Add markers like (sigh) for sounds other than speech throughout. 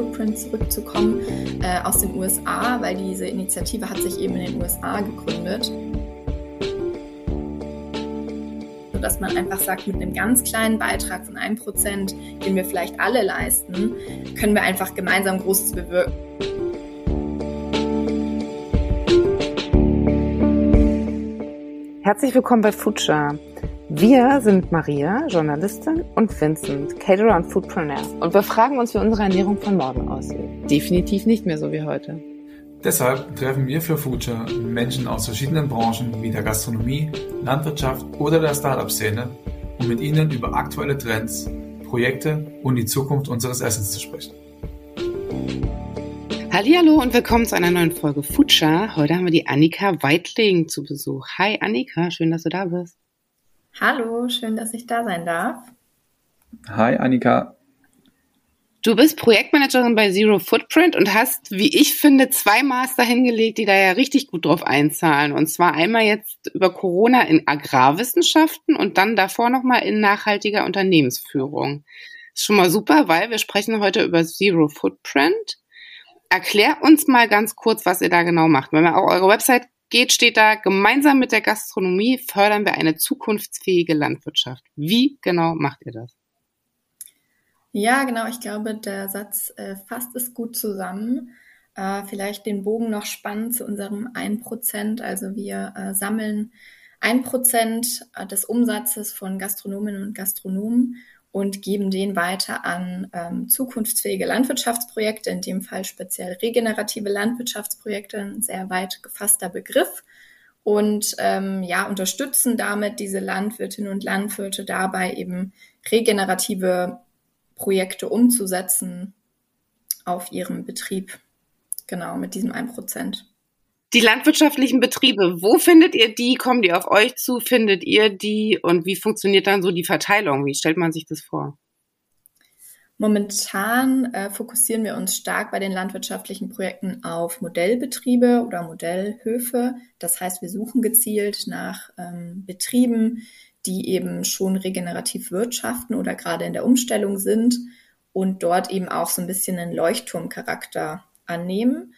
Footprint zurückzukommen, äh, aus den USA, weil diese Initiative hat sich eben in den USA gegründet. dass man einfach sagt, mit einem ganz kleinen Beitrag von einem Prozent, den wir vielleicht alle leisten, können wir einfach gemeinsam Großes bewirken. Herzlich willkommen bei Future. Wir sind Maria, Journalistin, und Vincent, Caterer und Foodpreneur. Und wir fragen uns, wie unsere Ernährung von morgen aussieht. Definitiv nicht mehr so wie heute. Deshalb treffen wir für Future Menschen aus verschiedenen Branchen wie der Gastronomie, Landwirtschaft oder der Startup-Szene, um mit ihnen über aktuelle Trends, Projekte und die Zukunft unseres Essens zu sprechen. Hallo und willkommen zu einer neuen Folge Future. Heute haben wir die Annika Weitling zu Besuch. Hi Annika, schön, dass du da bist. Hallo, schön, dass ich da sein darf. Hi, Annika. Du bist Projektmanagerin bei Zero Footprint und hast, wie ich finde, zwei Master hingelegt, die da ja richtig gut drauf einzahlen. Und zwar einmal jetzt über Corona in Agrarwissenschaften und dann davor nochmal in nachhaltiger Unternehmensführung. Ist schon mal super, weil wir sprechen heute über Zero Footprint. Erklär uns mal ganz kurz, was ihr da genau macht. Wenn man auf eure Website geht, steht da, gemeinsam mit der Gastronomie fördern wir eine zukunftsfähige Landwirtschaft. Wie genau macht ihr das? Ja, genau. Ich glaube, der Satz äh, fasst es gut zusammen. Äh, vielleicht den Bogen noch spannend zu unserem 1%. Also wir äh, sammeln 1% äh, des Umsatzes von Gastronominnen und Gastronomen und geben den weiter an ähm, zukunftsfähige Landwirtschaftsprojekte, in dem Fall speziell regenerative Landwirtschaftsprojekte, ein sehr weit gefasster Begriff. Und ähm, ja, unterstützen damit diese Landwirtinnen und Landwirte dabei, eben regenerative Projekte umzusetzen auf ihrem Betrieb. Genau, mit diesem 1%. Die landwirtschaftlichen Betriebe, wo findet ihr die? Kommen die auf euch zu? Findet ihr die? Und wie funktioniert dann so die Verteilung? Wie stellt man sich das vor? Momentan äh, fokussieren wir uns stark bei den landwirtschaftlichen Projekten auf Modellbetriebe oder Modellhöfe. Das heißt, wir suchen gezielt nach ähm, Betrieben, die eben schon regenerativ wirtschaften oder gerade in der Umstellung sind und dort eben auch so ein bisschen einen Leuchtturmcharakter annehmen.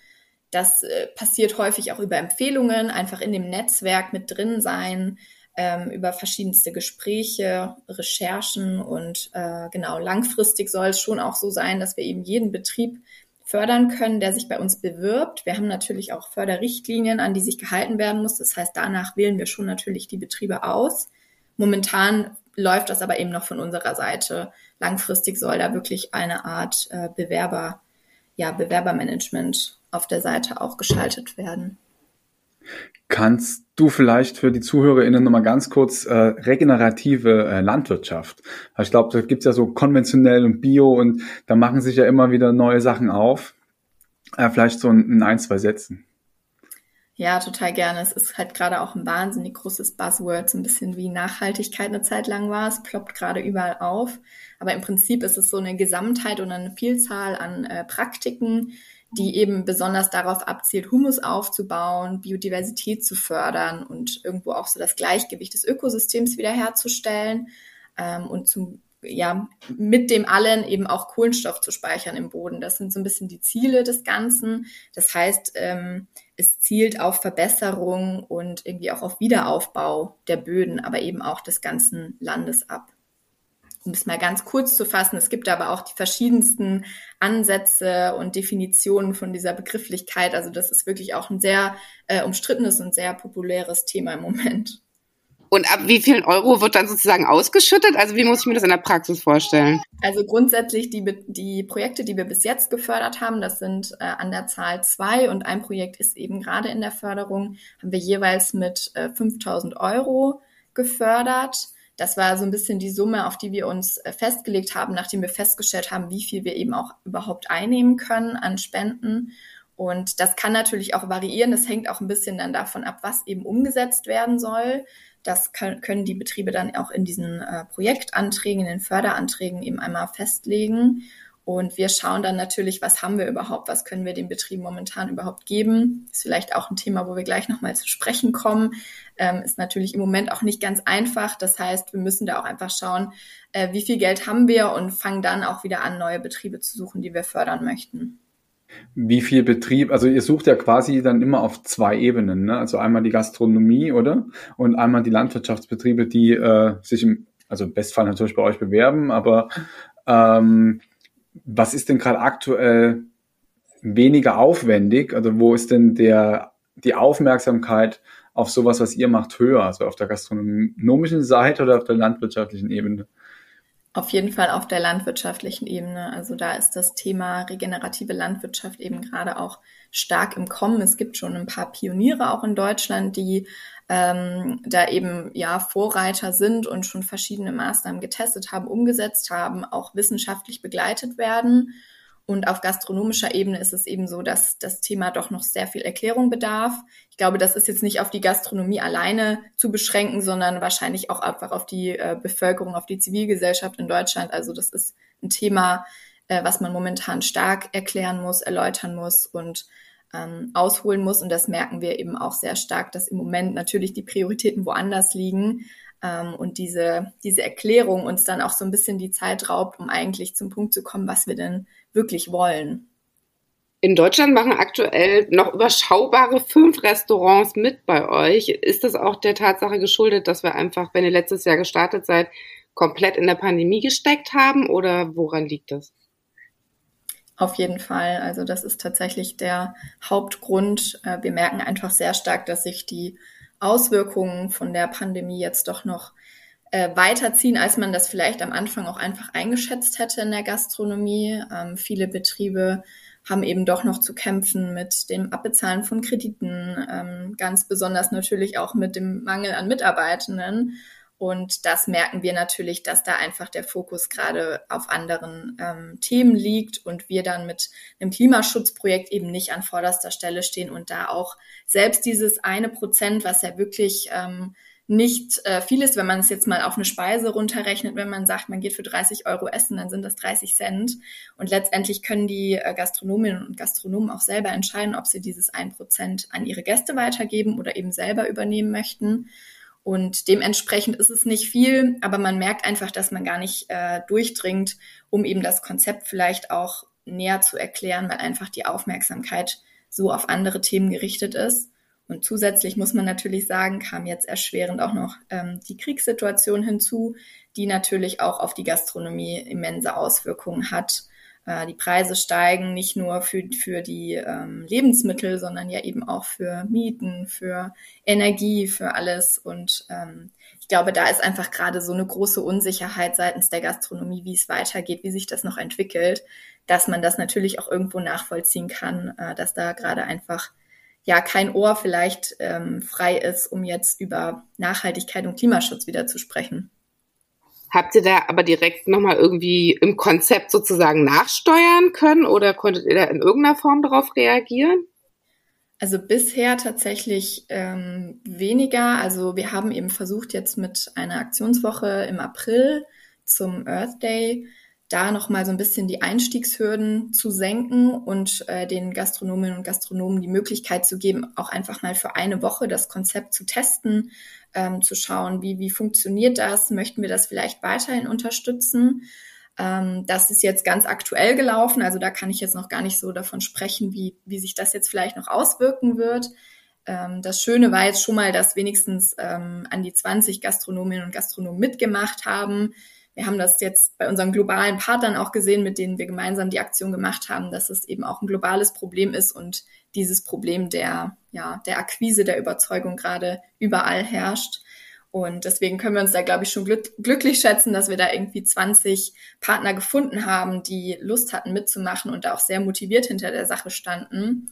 Das äh, passiert häufig auch über Empfehlungen, einfach in dem Netzwerk mit drin sein, ähm, über verschiedenste Gespräche, Recherchen und äh, genau langfristig soll es schon auch so sein, dass wir eben jeden Betrieb fördern können, der sich bei uns bewirbt. Wir haben natürlich auch Förderrichtlinien, an die sich gehalten werden muss. Das heißt, danach wählen wir schon natürlich die Betriebe aus. Momentan läuft das aber eben noch von unserer Seite. Langfristig soll da wirklich eine Art äh, Bewerber, ja, Bewerbermanagement auf der Seite auch geschaltet werden. Kannst du vielleicht für die ZuhörerInnen nochmal ganz kurz äh, regenerative äh, Landwirtschaft? Ich glaube, da gibt's ja so konventionell und Bio und da machen sich ja immer wieder neue Sachen auf. Äh, vielleicht so in, in ein, zwei Sätzen. Ja, total gerne. Es ist halt gerade auch ein wahnsinnig großes Buzzword, so ein bisschen wie Nachhaltigkeit eine Zeit lang war. Es ploppt gerade überall auf. Aber im Prinzip ist es so eine Gesamtheit und eine Vielzahl an äh, Praktiken, die eben besonders darauf abzielt, Humus aufzubauen, Biodiversität zu fördern und irgendwo auch so das Gleichgewicht des Ökosystems wiederherzustellen ähm, und zum ja, mit dem allen eben auch Kohlenstoff zu speichern im Boden. Das sind so ein bisschen die Ziele des Ganzen. Das heißt, ähm, es zielt auf Verbesserung und irgendwie auch auf Wiederaufbau der Böden, aber eben auch des ganzen Landes ab um es mal ganz kurz zu fassen, es gibt aber auch die verschiedensten Ansätze und Definitionen von dieser Begrifflichkeit. Also das ist wirklich auch ein sehr äh, umstrittenes und sehr populäres Thema im Moment. Und ab wie vielen Euro wird dann sozusagen ausgeschüttet? Also wie muss ich mir das in der Praxis vorstellen? Also grundsätzlich die, die Projekte, die wir bis jetzt gefördert haben, das sind äh, an der Zahl zwei und ein Projekt ist eben gerade in der Förderung, haben wir jeweils mit äh, 5000 Euro gefördert. Das war so ein bisschen die Summe, auf die wir uns äh, festgelegt haben, nachdem wir festgestellt haben, wie viel wir eben auch überhaupt einnehmen können an Spenden. Und das kann natürlich auch variieren. Das hängt auch ein bisschen dann davon ab, was eben umgesetzt werden soll. Das können die Betriebe dann auch in diesen äh, Projektanträgen, in den Förderanträgen eben einmal festlegen. Und wir schauen dann natürlich, was haben wir überhaupt, was können wir den Betrieben momentan überhaupt geben. Ist vielleicht auch ein Thema, wo wir gleich nochmal zu sprechen kommen. Ähm, ist natürlich im Moment auch nicht ganz einfach. Das heißt, wir müssen da auch einfach schauen, äh, wie viel Geld haben wir und fangen dann auch wieder an, neue Betriebe zu suchen, die wir fördern möchten. Wie viel Betrieb, also ihr sucht ja quasi dann immer auf zwei Ebenen, ne? also einmal die Gastronomie, oder? Und einmal die Landwirtschaftsbetriebe, die äh, sich im, also im Bestfall natürlich bei euch bewerben, aber ähm, was ist denn gerade aktuell weniger aufwendig? Also wo ist denn der, die Aufmerksamkeit auf sowas, was ihr macht, höher? Also auf der gastronomischen Seite oder auf der landwirtschaftlichen Ebene? Auf jeden Fall auf der landwirtschaftlichen Ebene. Also da ist das Thema regenerative Landwirtschaft eben gerade auch stark im Kommen. Es gibt schon ein paar Pioniere auch in Deutschland, die ähm, da eben ja Vorreiter sind und schon verschiedene Maßnahmen getestet haben, umgesetzt haben, auch wissenschaftlich begleitet werden. Und auf gastronomischer Ebene ist es eben so, dass das Thema doch noch sehr viel Erklärung bedarf. Ich glaube, das ist jetzt nicht auf die Gastronomie alleine zu beschränken, sondern wahrscheinlich auch einfach auf die äh, Bevölkerung, auf die Zivilgesellschaft in Deutschland. Also das ist ein Thema, äh, was man momentan stark erklären muss, erläutern muss und ähm, ausholen muss. Und das merken wir eben auch sehr stark, dass im Moment natürlich die Prioritäten woanders liegen ähm, und diese, diese Erklärung uns dann auch so ein bisschen die Zeit raubt, um eigentlich zum Punkt zu kommen, was wir denn wirklich wollen. In Deutschland machen aktuell noch überschaubare fünf Restaurants mit bei euch. Ist das auch der Tatsache geschuldet, dass wir einfach, wenn ihr letztes Jahr gestartet seid, komplett in der Pandemie gesteckt haben oder woran liegt das? Auf jeden Fall. Also das ist tatsächlich der Hauptgrund. Äh, wir merken einfach sehr stark, dass sich die Auswirkungen von der Pandemie jetzt doch noch äh, weiterziehen, als man das vielleicht am Anfang auch einfach eingeschätzt hätte in der Gastronomie. Ähm, viele Betriebe haben eben doch noch zu kämpfen mit dem Abbezahlen von Krediten, ähm, ganz besonders natürlich auch mit dem Mangel an Mitarbeitenden. Und das merken wir natürlich, dass da einfach der Fokus gerade auf anderen ähm, Themen liegt und wir dann mit einem Klimaschutzprojekt eben nicht an vorderster Stelle stehen und da auch selbst dieses eine Prozent, was ja wirklich ähm, nicht äh, viel ist, wenn man es jetzt mal auf eine Speise runterrechnet, wenn man sagt, man geht für 30 Euro essen, dann sind das 30 Cent. Und letztendlich können die äh, Gastronominnen und Gastronomen auch selber entscheiden, ob sie dieses ein Prozent an ihre Gäste weitergeben oder eben selber übernehmen möchten. Und dementsprechend ist es nicht viel, aber man merkt einfach, dass man gar nicht äh, durchdringt, um eben das Konzept vielleicht auch näher zu erklären, weil einfach die Aufmerksamkeit so auf andere Themen gerichtet ist. Und zusätzlich muss man natürlich sagen, kam jetzt erschwerend auch noch ähm, die Kriegssituation hinzu, die natürlich auch auf die Gastronomie immense Auswirkungen hat. Äh, die Preise steigen nicht nur für, für die ähm, Lebensmittel, sondern ja eben auch für Mieten, für Energie, für alles. Und ähm, ich glaube, da ist einfach gerade so eine große Unsicherheit seitens der Gastronomie, wie es weitergeht, wie sich das noch entwickelt, dass man das natürlich auch irgendwo nachvollziehen kann, äh, dass da gerade einfach ja kein Ohr vielleicht ähm, frei ist, um jetzt über Nachhaltigkeit und Klimaschutz wieder zu sprechen. Habt ihr da aber direkt nochmal irgendwie im Konzept sozusagen nachsteuern können oder konntet ihr da in irgendeiner Form darauf reagieren? Also bisher tatsächlich ähm, weniger. Also wir haben eben versucht jetzt mit einer Aktionswoche im April zum Earth Day da nochmal so ein bisschen die Einstiegshürden zu senken und äh, den Gastronominnen und Gastronomen die Möglichkeit zu geben, auch einfach mal für eine Woche das Konzept zu testen, ähm, zu schauen, wie, wie funktioniert das, möchten wir das vielleicht weiterhin unterstützen. Ähm, das ist jetzt ganz aktuell gelaufen, also da kann ich jetzt noch gar nicht so davon sprechen, wie, wie sich das jetzt vielleicht noch auswirken wird. Ähm, das Schöne war jetzt schon mal, dass wenigstens ähm, an die 20 Gastronominnen und Gastronomen mitgemacht haben wir haben das jetzt bei unseren globalen Partnern auch gesehen, mit denen wir gemeinsam die Aktion gemacht haben, dass es eben auch ein globales Problem ist und dieses Problem der, ja, der Akquise, der Überzeugung gerade überall herrscht. Und deswegen können wir uns da, glaube ich, schon glück glücklich schätzen, dass wir da irgendwie 20 Partner gefunden haben, die Lust hatten mitzumachen und da auch sehr motiviert hinter der Sache standen.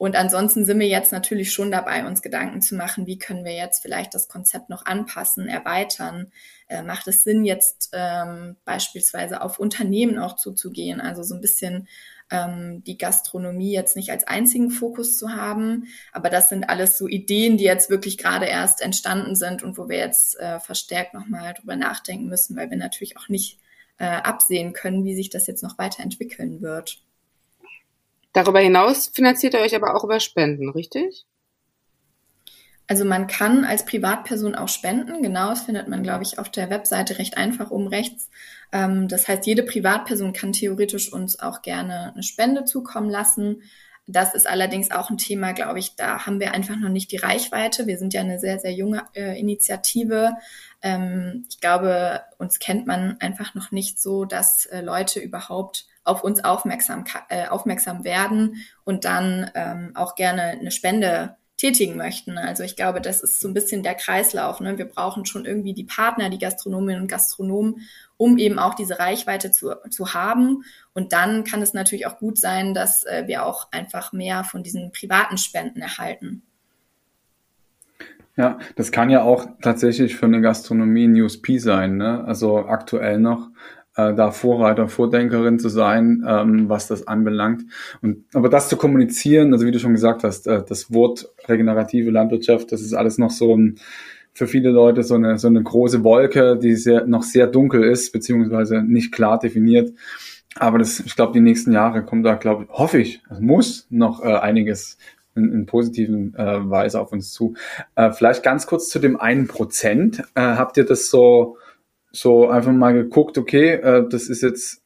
Und ansonsten sind wir jetzt natürlich schon dabei, uns Gedanken zu machen, wie können wir jetzt vielleicht das Konzept noch anpassen, erweitern. Äh, macht es Sinn, jetzt ähm, beispielsweise auf Unternehmen auch zuzugehen, also so ein bisschen ähm, die Gastronomie jetzt nicht als einzigen Fokus zu haben. Aber das sind alles so Ideen, die jetzt wirklich gerade erst entstanden sind und wo wir jetzt äh, verstärkt nochmal drüber nachdenken müssen, weil wir natürlich auch nicht äh, absehen können, wie sich das jetzt noch weiterentwickeln wird. Darüber hinaus finanziert ihr euch aber auch über Spenden, richtig? Also man kann als Privatperson auch spenden. Genau, das findet man, glaube ich, auf der Webseite recht einfach oben rechts. Ähm, das heißt, jede Privatperson kann theoretisch uns auch gerne eine Spende zukommen lassen. Das ist allerdings auch ein Thema, glaube ich, da haben wir einfach noch nicht die Reichweite. Wir sind ja eine sehr, sehr junge äh, Initiative. Ähm, ich glaube, uns kennt man einfach noch nicht so, dass äh, Leute überhaupt auf uns aufmerksam, äh, aufmerksam werden und dann ähm, auch gerne eine Spende tätigen möchten. Also ich glaube, das ist so ein bisschen der Kreislauf. Ne? Wir brauchen schon irgendwie die Partner, die Gastronominnen und Gastronomen, um eben auch diese Reichweite zu, zu haben. Und dann kann es natürlich auch gut sein, dass äh, wir auch einfach mehr von diesen privaten Spenden erhalten. Ja, das kann ja auch tatsächlich für eine Gastronomie ein USP sein. Ne? Also aktuell noch äh, da Vorreiter, Vordenkerin zu sein, ähm, was das anbelangt. Und aber das zu kommunizieren, also wie du schon gesagt hast, äh, das Wort regenerative Landwirtschaft, das ist alles noch so ein für viele Leute so eine so eine große Wolke, die sehr noch sehr dunkel ist beziehungsweise nicht klar definiert. Aber das, ich glaube, die nächsten Jahre kommt da, glaube ich, hoffe ich, muss noch äh, einiges in, in positiven äh, Weise auf uns zu. Äh, vielleicht ganz kurz zu dem einen Prozent. Äh, habt ihr das so so einfach mal geguckt, okay, äh, das ist jetzt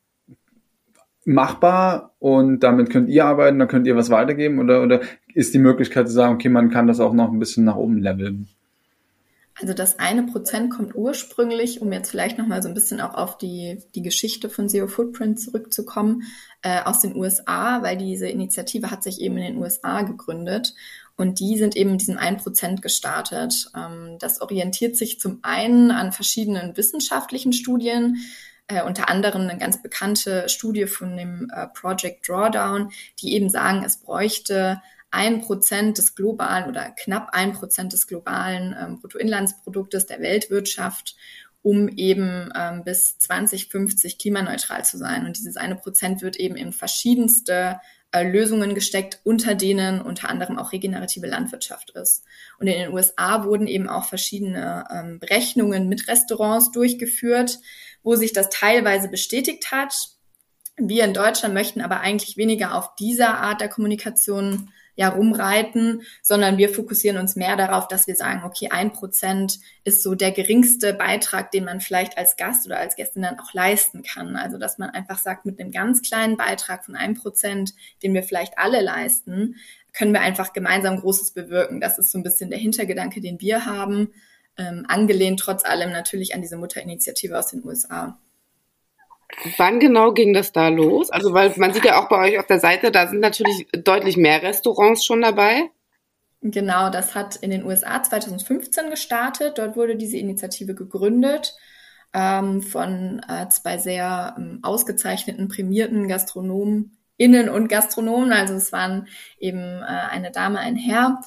machbar und damit könnt ihr arbeiten, dann könnt ihr was weitergeben oder, oder ist die Möglichkeit zu sagen, okay, man kann das auch noch ein bisschen nach oben leveln? Also das eine Prozent kommt ursprünglich, um jetzt vielleicht nochmal so ein bisschen auch auf die, die Geschichte von Zero Footprint zurückzukommen, äh, aus den USA, weil diese Initiative hat sich eben in den USA gegründet und die sind eben in diesem 1% gestartet. Ähm, das orientiert sich zum einen an verschiedenen wissenschaftlichen Studien, äh, unter anderem eine ganz bekannte Studie von dem äh, Project Drawdown, die eben sagen, es bräuchte ein Prozent des globalen oder knapp ein Prozent des globalen ähm, Bruttoinlandsproduktes der Weltwirtschaft, um eben ähm, bis 2050 klimaneutral zu sein. Und dieses eine Prozent wird eben in verschiedenste Lösungen gesteckt, unter denen unter anderem auch regenerative Landwirtschaft ist. Und in den USA wurden eben auch verschiedene ähm, Berechnungen mit Restaurants durchgeführt, wo sich das teilweise bestätigt hat. Wir in Deutschland möchten aber eigentlich weniger auf dieser Art der Kommunikation ja rumreiten, sondern wir fokussieren uns mehr darauf, dass wir sagen, okay, ein Prozent ist so der geringste Beitrag, den man vielleicht als Gast oder als Gästin dann auch leisten kann. Also, dass man einfach sagt, mit einem ganz kleinen Beitrag von einem Prozent, den wir vielleicht alle leisten, können wir einfach gemeinsam Großes bewirken. Das ist so ein bisschen der Hintergedanke, den wir haben, ähm, angelehnt trotz allem natürlich an diese Mutterinitiative aus den USA. Wann genau ging das da los? Also, weil man sieht ja auch bei euch auf der Seite, da sind natürlich deutlich mehr Restaurants schon dabei. Genau, das hat in den USA 2015 gestartet. Dort wurde diese Initiative gegründet ähm, von äh, zwei sehr ähm, ausgezeichneten, prämierten Gastronomen, Innen und Gastronomen. Also es waren eben äh, eine Dame, ein Herr.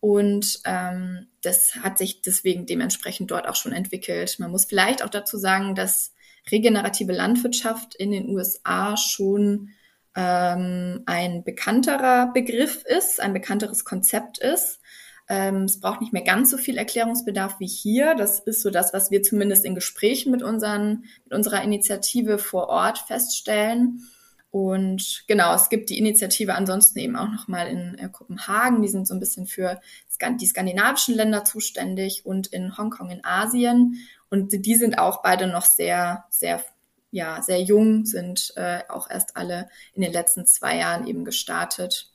Und ähm, das hat sich deswegen dementsprechend dort auch schon entwickelt. Man muss vielleicht auch dazu sagen, dass regenerative Landwirtschaft in den USA schon ähm, ein bekannterer Begriff ist, ein bekannteres Konzept ist. Ähm, es braucht nicht mehr ganz so viel Erklärungsbedarf wie hier. Das ist so das, was wir zumindest in Gesprächen mit, unseren, mit unserer Initiative vor Ort feststellen. Und genau, es gibt die Initiative ansonsten eben auch nochmal in äh, Kopenhagen. Die sind so ein bisschen für die skandinavischen Länder zuständig und in Hongkong in Asien. Und die sind auch beide noch sehr, sehr, ja, sehr jung, sind äh, auch erst alle in den letzten zwei Jahren eben gestartet.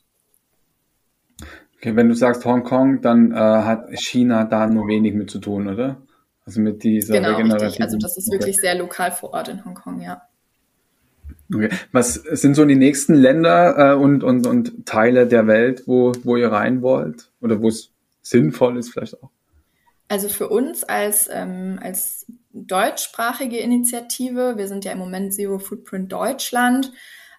Okay, wenn du sagst Hongkong, dann äh, hat China da nur wenig mit zu tun, oder? Also mit dieser genau, Richtig. Also das ist okay. wirklich sehr lokal vor Ort in Hongkong, ja. Okay. Was sind so die nächsten Länder äh, und, und, und Teile der Welt, wo, wo ihr rein wollt? Oder wo es sinnvoll ist vielleicht auch? Also für uns als, ähm, als deutschsprachige Initiative, wir sind ja im Moment Zero Footprint Deutschland,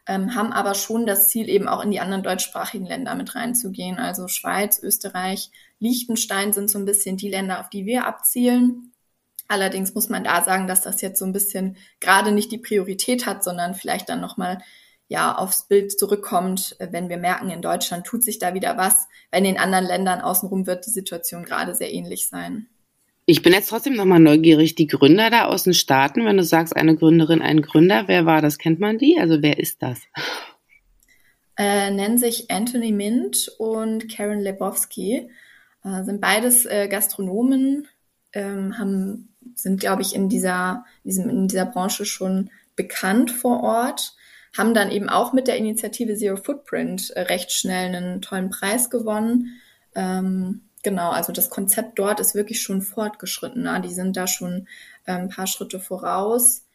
ähm, haben aber schon das Ziel, eben auch in die anderen deutschsprachigen Länder mit reinzugehen. Also Schweiz, Österreich, Liechtenstein sind so ein bisschen die Länder, auf die wir abzielen. Allerdings muss man da sagen, dass das jetzt so ein bisschen gerade nicht die Priorität hat, sondern vielleicht dann nochmal ja aufs Bild zurückkommt, äh, wenn wir merken, in Deutschland tut sich da wieder was. Weil in den anderen Ländern außenrum wird die Situation gerade sehr ähnlich sein. Ich bin jetzt trotzdem nochmal neugierig. Die Gründer da aus den Staaten, wenn du sagst, eine Gründerin, ein Gründer, wer war das? Kennt man die? Also wer ist das? Äh, nennen sich Anthony Mint und Karen Lebowski. Äh, sind beides äh, Gastronomen, ähm, haben, sind, glaube ich, in dieser, diesem, in dieser Branche schon bekannt vor Ort, haben dann eben auch mit der Initiative Zero Footprint äh, recht schnell einen tollen Preis gewonnen. Ähm, genau, also das Konzept dort ist wirklich schon fortgeschritten. Ne? Die sind da schon äh, ein paar Schritte voraus,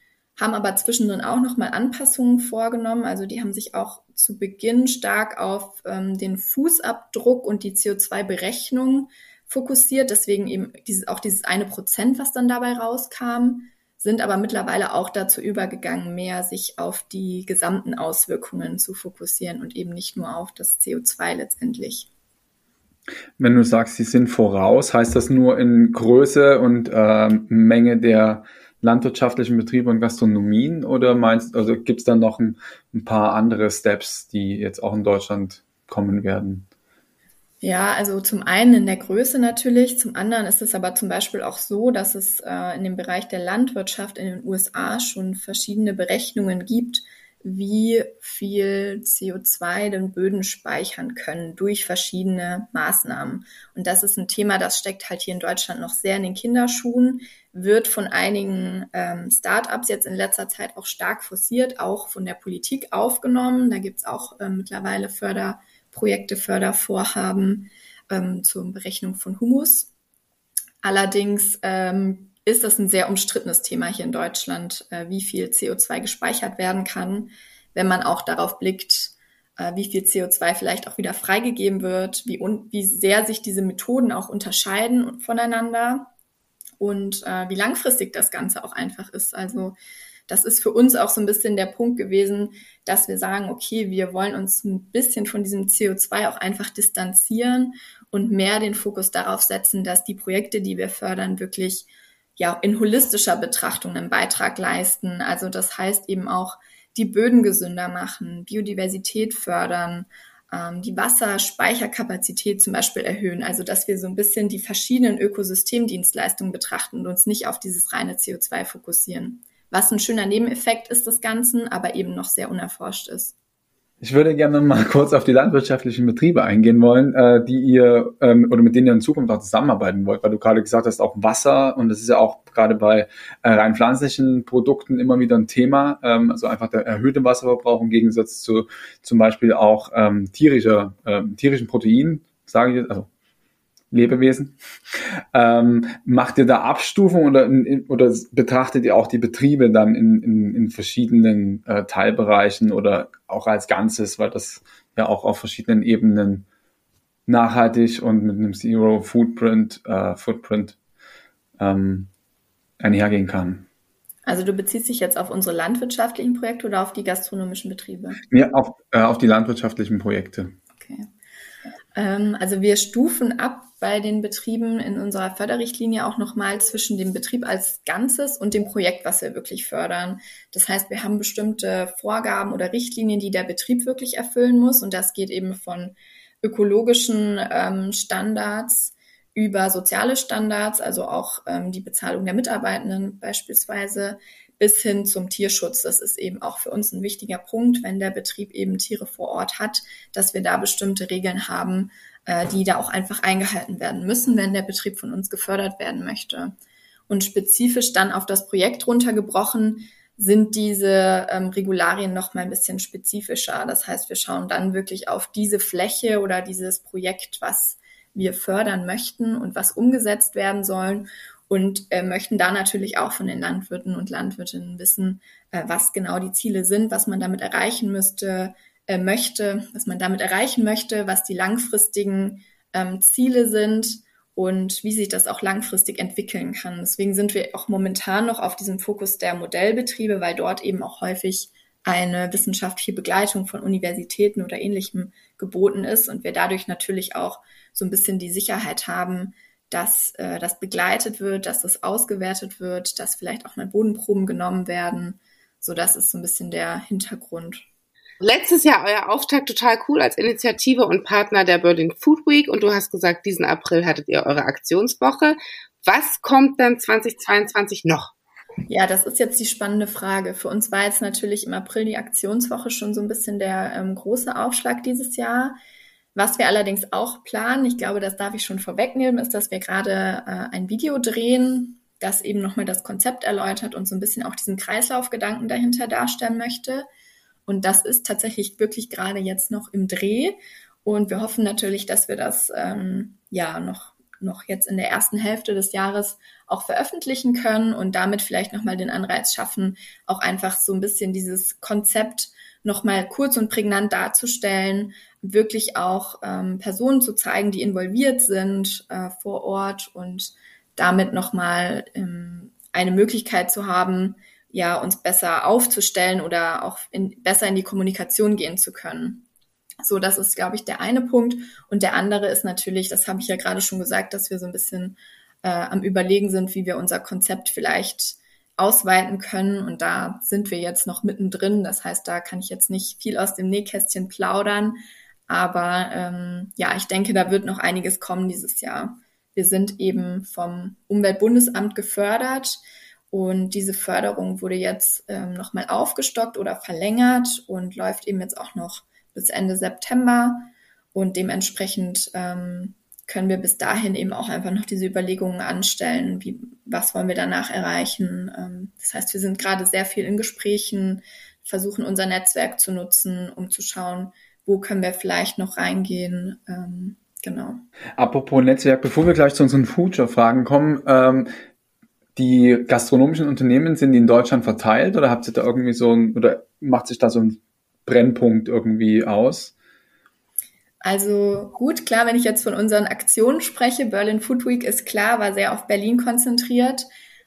haben aber zwischendrin auch nochmal Anpassungen vorgenommen. Also die haben sich auch zu Beginn stark auf ähm, den Fußabdruck und die CO2-Berechnung fokussiert. Deswegen eben dieses, auch dieses eine Prozent, was dann dabei rauskam, sind aber mittlerweile auch dazu übergegangen, mehr sich auf die gesamten Auswirkungen zu fokussieren und eben nicht nur auf das CO2 letztendlich. Wenn du sagst, sie sind voraus, heißt das nur in Größe und äh, Menge der landwirtschaftlichen Betriebe und Gastronomien oder meinst also gibt es dann noch ein, ein, paar andere Steps, die jetzt auch in Deutschland kommen werden? Ja, also zum einen in der Größe natürlich, zum anderen ist es aber zum Beispiel auch so, dass es äh, in dem Bereich der Landwirtschaft in den USA schon verschiedene Berechnungen gibt, wie viel CO2 den Böden speichern können durch verschiedene Maßnahmen. Und das ist ein Thema, das steckt halt hier in Deutschland noch sehr in den Kinderschuhen, wird von einigen ähm, Startups jetzt in letzter Zeit auch stark forciert, auch von der Politik aufgenommen. Da gibt's auch ähm, mittlerweile Förderprojekte, Fördervorhaben ähm, zur Berechnung von Humus. Allerdings ähm, ist das ein sehr umstrittenes Thema hier in Deutschland, äh, wie viel CO2 gespeichert werden kann, wenn man auch darauf blickt, äh, wie viel CO2 vielleicht auch wieder freigegeben wird, wie, wie sehr sich diese Methoden auch unterscheiden voneinander und äh, wie langfristig das Ganze auch einfach ist. Also das ist für uns auch so ein bisschen der Punkt gewesen, dass wir sagen, okay, wir wollen uns ein bisschen von diesem CO2 auch einfach distanzieren und mehr den Fokus darauf setzen, dass die Projekte, die wir fördern, wirklich ja in holistischer Betrachtung einen Beitrag leisten. Also das heißt eben auch die Böden gesünder machen, Biodiversität fördern, ähm, die Wasserspeicherkapazität zum Beispiel erhöhen. Also dass wir so ein bisschen die verschiedenen Ökosystemdienstleistungen betrachten und uns nicht auf dieses reine CO2 fokussieren. Was ein schöner Nebeneffekt ist des Ganzen, aber eben noch sehr unerforscht ist. Ich würde gerne mal kurz auf die landwirtschaftlichen Betriebe eingehen wollen, äh, die ihr ähm, oder mit denen ihr in Zukunft auch zusammenarbeiten wollt, weil du gerade gesagt hast, auch Wasser und das ist ja auch gerade bei äh, rein pflanzlichen Produkten immer wieder ein Thema, ähm, also einfach der erhöhte Wasserverbrauch im Gegensatz zu zum Beispiel auch ähm, tierischer, ähm, tierischen Proteinen, sage ich jetzt, also Lebewesen. Ähm, macht ihr da Abstufung oder, oder betrachtet ihr auch die Betriebe dann in, in, in verschiedenen äh, Teilbereichen oder auch als Ganzes, weil das ja auch auf verschiedenen Ebenen nachhaltig und mit einem Zero Footprint, äh, Footprint ähm, einhergehen kann? Also du beziehst dich jetzt auf unsere landwirtschaftlichen Projekte oder auf die gastronomischen Betriebe? Ja, auf, äh, auf die landwirtschaftlichen Projekte. Okay. Ähm, also wir stufen ab bei den Betrieben in unserer Förderrichtlinie auch nochmal zwischen dem Betrieb als Ganzes und dem Projekt, was wir wirklich fördern. Das heißt, wir haben bestimmte Vorgaben oder Richtlinien, die der Betrieb wirklich erfüllen muss. Und das geht eben von ökologischen ähm, Standards über soziale Standards, also auch ähm, die Bezahlung der Mitarbeitenden beispielsweise, bis hin zum Tierschutz. Das ist eben auch für uns ein wichtiger Punkt, wenn der Betrieb eben Tiere vor Ort hat, dass wir da bestimmte Regeln haben, äh, die da auch einfach eingehalten werden müssen, wenn der Betrieb von uns gefördert werden möchte. Und spezifisch dann auf das Projekt runtergebrochen sind diese ähm, Regularien noch mal ein bisschen spezifischer. Das heißt, wir schauen dann wirklich auf diese Fläche oder dieses Projekt, was wir fördern möchten und was umgesetzt werden sollen und äh, möchten da natürlich auch von den Landwirten und Landwirtinnen wissen, äh, was genau die Ziele sind, was man damit erreichen müsste, äh, möchte, was man damit erreichen möchte, was die langfristigen ähm, Ziele sind und wie sich das auch langfristig entwickeln kann. Deswegen sind wir auch momentan noch auf diesem Fokus der Modellbetriebe, weil dort eben auch häufig eine wissenschaftliche Begleitung von Universitäten oder ähnlichem geboten ist und wir dadurch natürlich auch so ein bisschen die Sicherheit haben, dass äh, das begleitet wird, dass das ausgewertet wird, dass vielleicht auch mal Bodenproben genommen werden. So, das ist so ein bisschen der Hintergrund. Letztes Jahr euer Auftakt total cool als Initiative und Partner der Berlin Food Week und du hast gesagt, diesen April hattet ihr eure Aktionswoche. Was kommt dann 2022 noch? Ja, das ist jetzt die spannende Frage. Für uns war jetzt natürlich im April die Aktionswoche schon so ein bisschen der ähm, große Aufschlag dieses Jahr. Was wir allerdings auch planen, ich glaube, das darf ich schon vorwegnehmen, ist, dass wir gerade äh, ein Video drehen, das eben nochmal das Konzept erläutert und so ein bisschen auch diesen Kreislaufgedanken dahinter darstellen möchte. Und das ist tatsächlich wirklich gerade jetzt noch im Dreh. Und wir hoffen natürlich, dass wir das ähm, ja noch, noch jetzt in der ersten Hälfte des Jahres auch veröffentlichen können und damit vielleicht nochmal den Anreiz schaffen, auch einfach so ein bisschen dieses Konzept nochmal kurz und prägnant darzustellen, wirklich auch ähm, Personen zu zeigen, die involviert sind äh, vor Ort und damit nochmal ähm, eine Möglichkeit zu haben, ja, uns besser aufzustellen oder auch in, besser in die Kommunikation gehen zu können. So, das ist, glaube ich, der eine Punkt. Und der andere ist natürlich, das habe ich ja gerade schon gesagt, dass wir so ein bisschen äh, am Überlegen sind, wie wir unser Konzept vielleicht ausweiten können. Und da sind wir jetzt noch mittendrin. Das heißt, da kann ich jetzt nicht viel aus dem Nähkästchen plaudern. Aber ähm, ja, ich denke, da wird noch einiges kommen dieses Jahr. Wir sind eben vom Umweltbundesamt gefördert und diese Förderung wurde jetzt ähm, nochmal aufgestockt oder verlängert und läuft eben jetzt auch noch bis Ende September. Und dementsprechend ähm, können wir bis dahin eben auch einfach noch diese Überlegungen anstellen, wie, was wollen wir danach erreichen. Ähm, das heißt, wir sind gerade sehr viel in Gesprächen, versuchen unser Netzwerk zu nutzen, um zu schauen, wo können wir vielleicht noch reingehen. Ähm, genau. Apropos Netzwerk, bevor wir gleich zu unseren Future-Fragen kommen, ähm, die gastronomischen Unternehmen sind in Deutschland verteilt oder habt ihr da irgendwie so ein, oder macht sich da so ein Brennpunkt irgendwie aus? Also gut, klar, wenn ich jetzt von unseren Aktionen spreche, Berlin Food Week ist klar, war sehr auf Berlin konzentriert,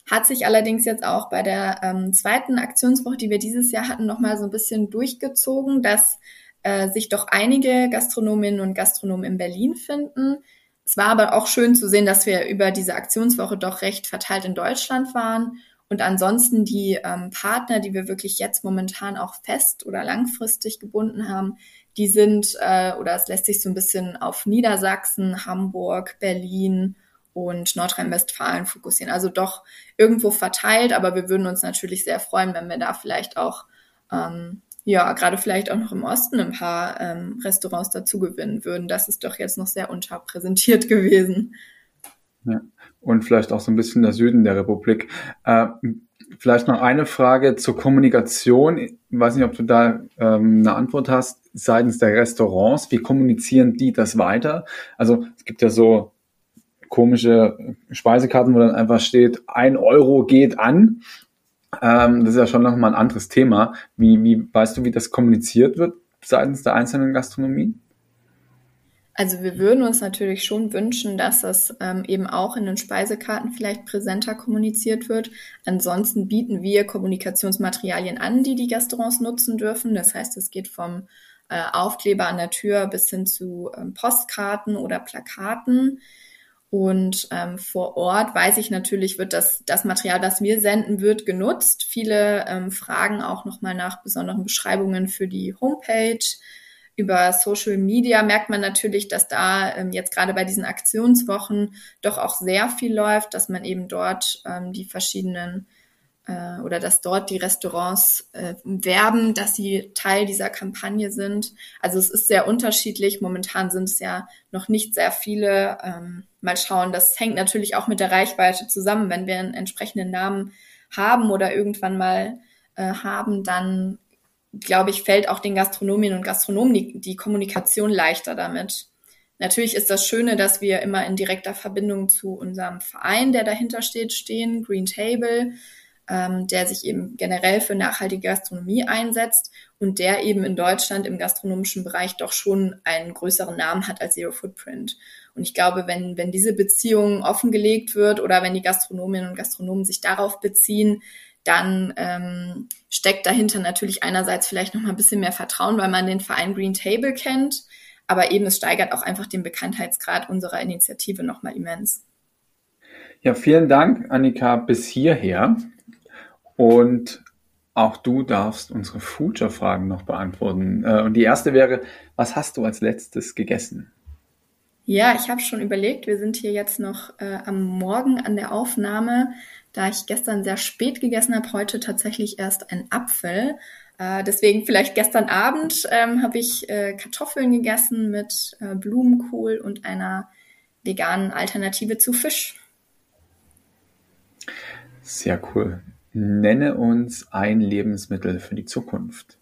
hat sich allerdings jetzt auch bei der ähm, zweiten Aktionswoche, die wir dieses Jahr hatten, nochmal so ein bisschen durchgezogen, dass äh, sich doch einige Gastronominnen und Gastronomen in Berlin finden. Es war aber auch schön zu sehen, dass wir über diese Aktionswoche doch recht verteilt in Deutschland waren. Und ansonsten die ähm, Partner, die wir wirklich jetzt momentan auch fest oder langfristig gebunden haben, die sind, äh, oder es lässt sich so ein bisschen auf Niedersachsen, Hamburg, Berlin und Nordrhein-Westfalen fokussieren. Also doch irgendwo verteilt, aber wir würden uns natürlich sehr freuen, wenn wir da vielleicht auch, ähm, ja, gerade vielleicht auch noch im Osten ein paar ähm, Restaurants dazu gewinnen würden. Das ist doch jetzt noch sehr unterpräsentiert (laughs) gewesen. Ja. Und vielleicht auch so ein bisschen der Süden der Republik. Äh, vielleicht noch eine Frage zur Kommunikation. Ich weiß nicht, ob du da ähm, eine Antwort hast seitens der Restaurants. Wie kommunizieren die das weiter? Also es gibt ja so komische Speisekarten, wo dann einfach steht, ein Euro geht an. Ähm, das ist ja schon nochmal ein anderes Thema. Wie, wie weißt du, wie das kommuniziert wird seitens der einzelnen Gastronomien? Also wir würden uns natürlich schon wünschen, dass das ähm, eben auch in den Speisekarten vielleicht präsenter kommuniziert wird. Ansonsten bieten wir Kommunikationsmaterialien an, die die Restaurants nutzen dürfen. Das heißt, es geht vom äh, Aufkleber an der Tür bis hin zu ähm, Postkarten oder Plakaten. Und ähm, vor Ort weiß ich natürlich, wird das, das Material, das wir senden, wird genutzt. Viele ähm, fragen auch nochmal nach besonderen Beschreibungen für die Homepage über Social Media merkt man natürlich, dass da ähm, jetzt gerade bei diesen Aktionswochen doch auch sehr viel läuft, dass man eben dort ähm, die verschiedenen äh, oder dass dort die Restaurants äh, werben, dass sie Teil dieser Kampagne sind. Also es ist sehr unterschiedlich. Momentan sind es ja noch nicht sehr viele. Ähm, mal schauen, das hängt natürlich auch mit der Reichweite zusammen. Wenn wir einen entsprechenden Namen haben oder irgendwann mal äh, haben, dann glaube ich, fällt auch den Gastronominnen und Gastronomen die, die Kommunikation leichter damit. Natürlich ist das Schöne, dass wir immer in direkter Verbindung zu unserem Verein, der dahinter steht, stehen, Green Table, ähm, der sich eben generell für nachhaltige Gastronomie einsetzt und der eben in Deutschland im gastronomischen Bereich doch schon einen größeren Namen hat als Zero Footprint. Und ich glaube, wenn, wenn diese Beziehung offengelegt wird oder wenn die Gastronominnen und Gastronomen sich darauf beziehen, dann ähm, steckt dahinter natürlich einerseits vielleicht noch mal ein bisschen mehr Vertrauen, weil man den Verein Green Table kennt, aber eben es steigert auch einfach den Bekanntheitsgrad unserer Initiative noch mal immens. Ja, vielen Dank, Annika, bis hierher. Und auch du darfst unsere Future-Fragen noch beantworten. Äh, und die erste wäre, was hast du als letztes gegessen? Ja, ich habe schon überlegt, wir sind hier jetzt noch äh, am Morgen an der Aufnahme. Da ich gestern sehr spät gegessen habe, heute tatsächlich erst ein Apfel. Äh, deswegen vielleicht gestern Abend ähm, habe ich äh, Kartoffeln gegessen mit äh, Blumenkohl und einer veganen Alternative zu Fisch. Sehr cool. Nenne uns ein Lebensmittel für die Zukunft.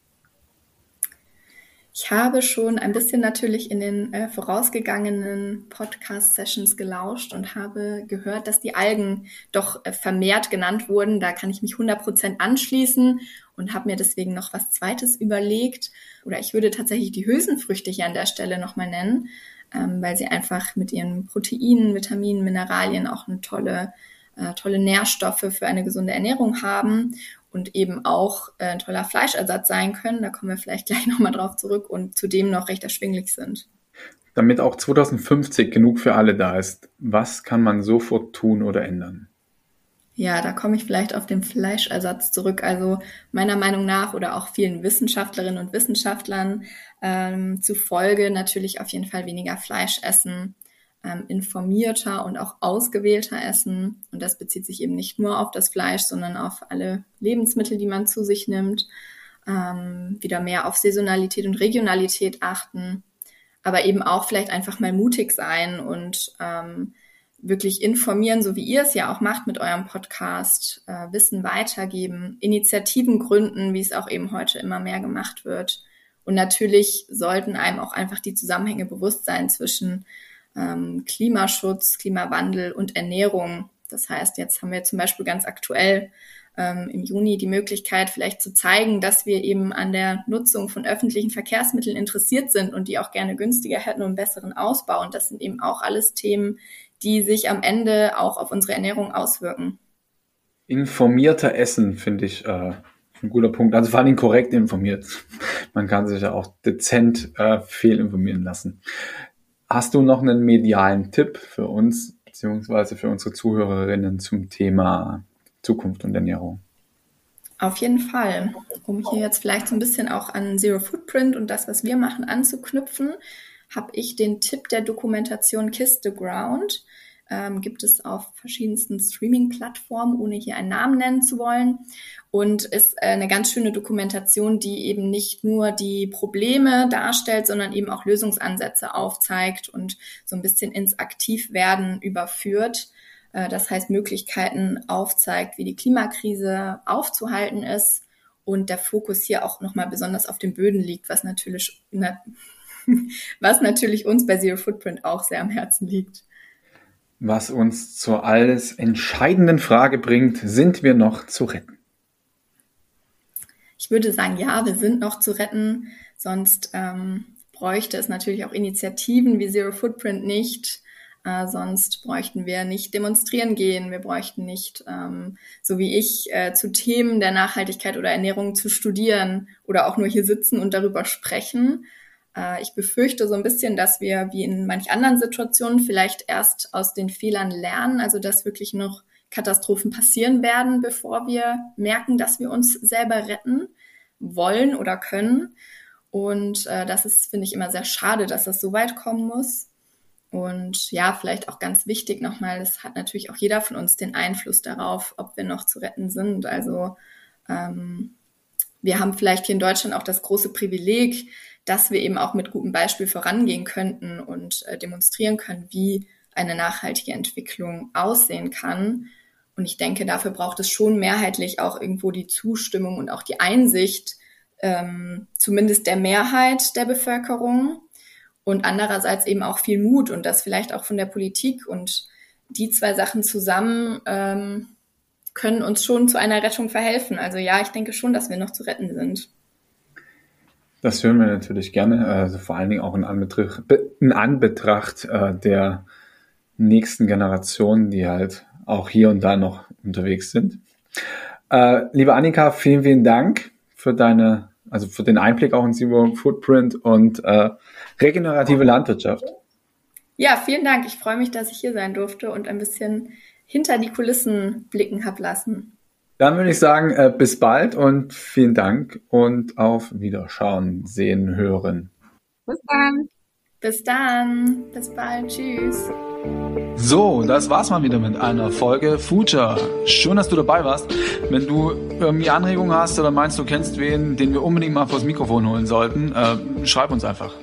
Ich habe schon ein bisschen natürlich in den äh, vorausgegangenen Podcast-Sessions gelauscht und habe gehört, dass die Algen doch äh, vermehrt genannt wurden. Da kann ich mich 100% anschließen und habe mir deswegen noch was Zweites überlegt. Oder ich würde tatsächlich die Hülsenfrüchte hier an der Stelle nochmal nennen, ähm, weil sie einfach mit ihren Proteinen, Vitaminen, Mineralien auch eine tolle äh, tolle Nährstoffe für eine gesunde Ernährung haben und eben auch äh, ein toller Fleischersatz sein können. Da kommen wir vielleicht (laughs) gleich nochmal drauf zurück und zudem noch recht erschwinglich sind. Damit auch 2050 genug für alle da ist, was kann man sofort tun oder ändern? Ja, da komme ich vielleicht auf den Fleischersatz zurück. Also meiner Meinung nach oder auch vielen Wissenschaftlerinnen und Wissenschaftlern ähm, zufolge natürlich auf jeden Fall weniger Fleisch essen ähm, informierter und auch ausgewählter essen. Und das bezieht sich eben nicht nur auf das Fleisch, sondern auf alle Lebensmittel, die man zu sich nimmt. Ähm, wieder mehr auf Saisonalität und Regionalität achten, aber eben auch vielleicht einfach mal mutig sein und ähm, wirklich informieren, so wie ihr es ja auch macht mit eurem Podcast, äh, Wissen weitergeben, Initiativen gründen, wie es auch eben heute immer mehr gemacht wird. Und natürlich sollten einem auch einfach die Zusammenhänge bewusst sein zwischen ähm, Klimaschutz, Klimawandel und Ernährung. Das heißt, jetzt haben wir zum Beispiel ganz aktuell ähm, im Juni die Möglichkeit, vielleicht zu zeigen, dass wir eben an der Nutzung von öffentlichen Verkehrsmitteln interessiert sind und die auch gerne günstiger hätten und besseren Ausbau. Und das sind eben auch alles Themen, die sich am Ende auch auf unsere Ernährung auswirken. Informierter Essen finde ich äh, ein guter Punkt. Also vor allem korrekt informiert. Man kann sich ja auch dezent äh, fehlinformieren lassen. Hast du noch einen medialen Tipp für uns beziehungsweise für unsere Zuhörerinnen zum Thema Zukunft und Ernährung? Auf jeden Fall. Um hier jetzt vielleicht so ein bisschen auch an Zero Footprint und das, was wir machen, anzuknüpfen, habe ich den Tipp der Dokumentation Kiss the Ground. Ähm, gibt es auf verschiedensten Streaming-Plattformen, ohne hier einen Namen nennen zu wollen und ist äh, eine ganz schöne Dokumentation, die eben nicht nur die Probleme darstellt, sondern eben auch Lösungsansätze aufzeigt und so ein bisschen ins Aktivwerden überführt. Äh, das heißt, Möglichkeiten aufzeigt, wie die Klimakrise aufzuhalten ist und der Fokus hier auch nochmal besonders auf den Böden liegt, was natürlich, (laughs) na, was natürlich uns bei Zero Footprint auch sehr am Herzen liegt. Was uns zur alles entscheidenden Frage bringt, sind wir noch zu retten? Ich würde sagen, ja, wir sind noch zu retten, sonst ähm, bräuchte es natürlich auch Initiativen wie Zero Footprint nicht. Äh, sonst bräuchten wir nicht demonstrieren gehen, wir bräuchten nicht, ähm, so wie ich, äh, zu Themen der Nachhaltigkeit oder Ernährung zu studieren oder auch nur hier sitzen und darüber sprechen. Äh, ich befürchte so ein bisschen, dass wir wie in manch anderen Situationen vielleicht erst aus den Fehlern lernen, also dass wirklich noch Katastrophen passieren werden, bevor wir merken, dass wir uns selber retten wollen oder können. Und äh, das ist, finde ich, immer sehr schade, dass das so weit kommen muss. Und ja, vielleicht auch ganz wichtig nochmal, es hat natürlich auch jeder von uns den Einfluss darauf, ob wir noch zu retten sind. Also ähm, wir haben vielleicht hier in Deutschland auch das große Privileg, dass wir eben auch mit gutem Beispiel vorangehen könnten und äh, demonstrieren können, wie eine nachhaltige Entwicklung aussehen kann. Und ich denke, dafür braucht es schon mehrheitlich auch irgendwo die Zustimmung und auch die Einsicht, ähm, zumindest der Mehrheit der Bevölkerung und andererseits eben auch viel Mut und das vielleicht auch von der Politik. Und die zwei Sachen zusammen ähm, können uns schon zu einer Rettung verhelfen. Also ja, ich denke schon, dass wir noch zu retten sind. Das hören wir natürlich gerne, also vor allen Dingen auch in Anbetracht, in Anbetracht äh, der nächsten Generationen, die halt auch hier und da noch unterwegs sind. Äh, liebe Annika, vielen, vielen Dank für deine, also für den Einblick auch in Zero Footprint und äh, regenerative Landwirtschaft. Ja, vielen Dank. Ich freue mich, dass ich hier sein durfte und ein bisschen hinter die Kulissen blicken habe lassen. Dann würde ich sagen, äh, bis bald und vielen Dank und auf Wiederschauen, sehen, hören. Bis dann. Bis dann. Bis bald. Tschüss. So, das war's mal wieder mit einer Folge Future. Schön, dass du dabei warst. Wenn du irgendwie Anregungen hast oder meinst, du kennst wen, den wir unbedingt mal vors Mikrofon holen sollten, äh, schreib uns einfach.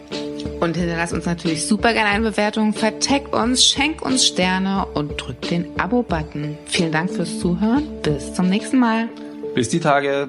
Und hinterlass uns natürlich super gerne eine Bewertung, vertag uns, schenk uns Sterne und drück den Abo-Button. Vielen Dank fürs Zuhören. Bis zum nächsten Mal. Bis die Tage.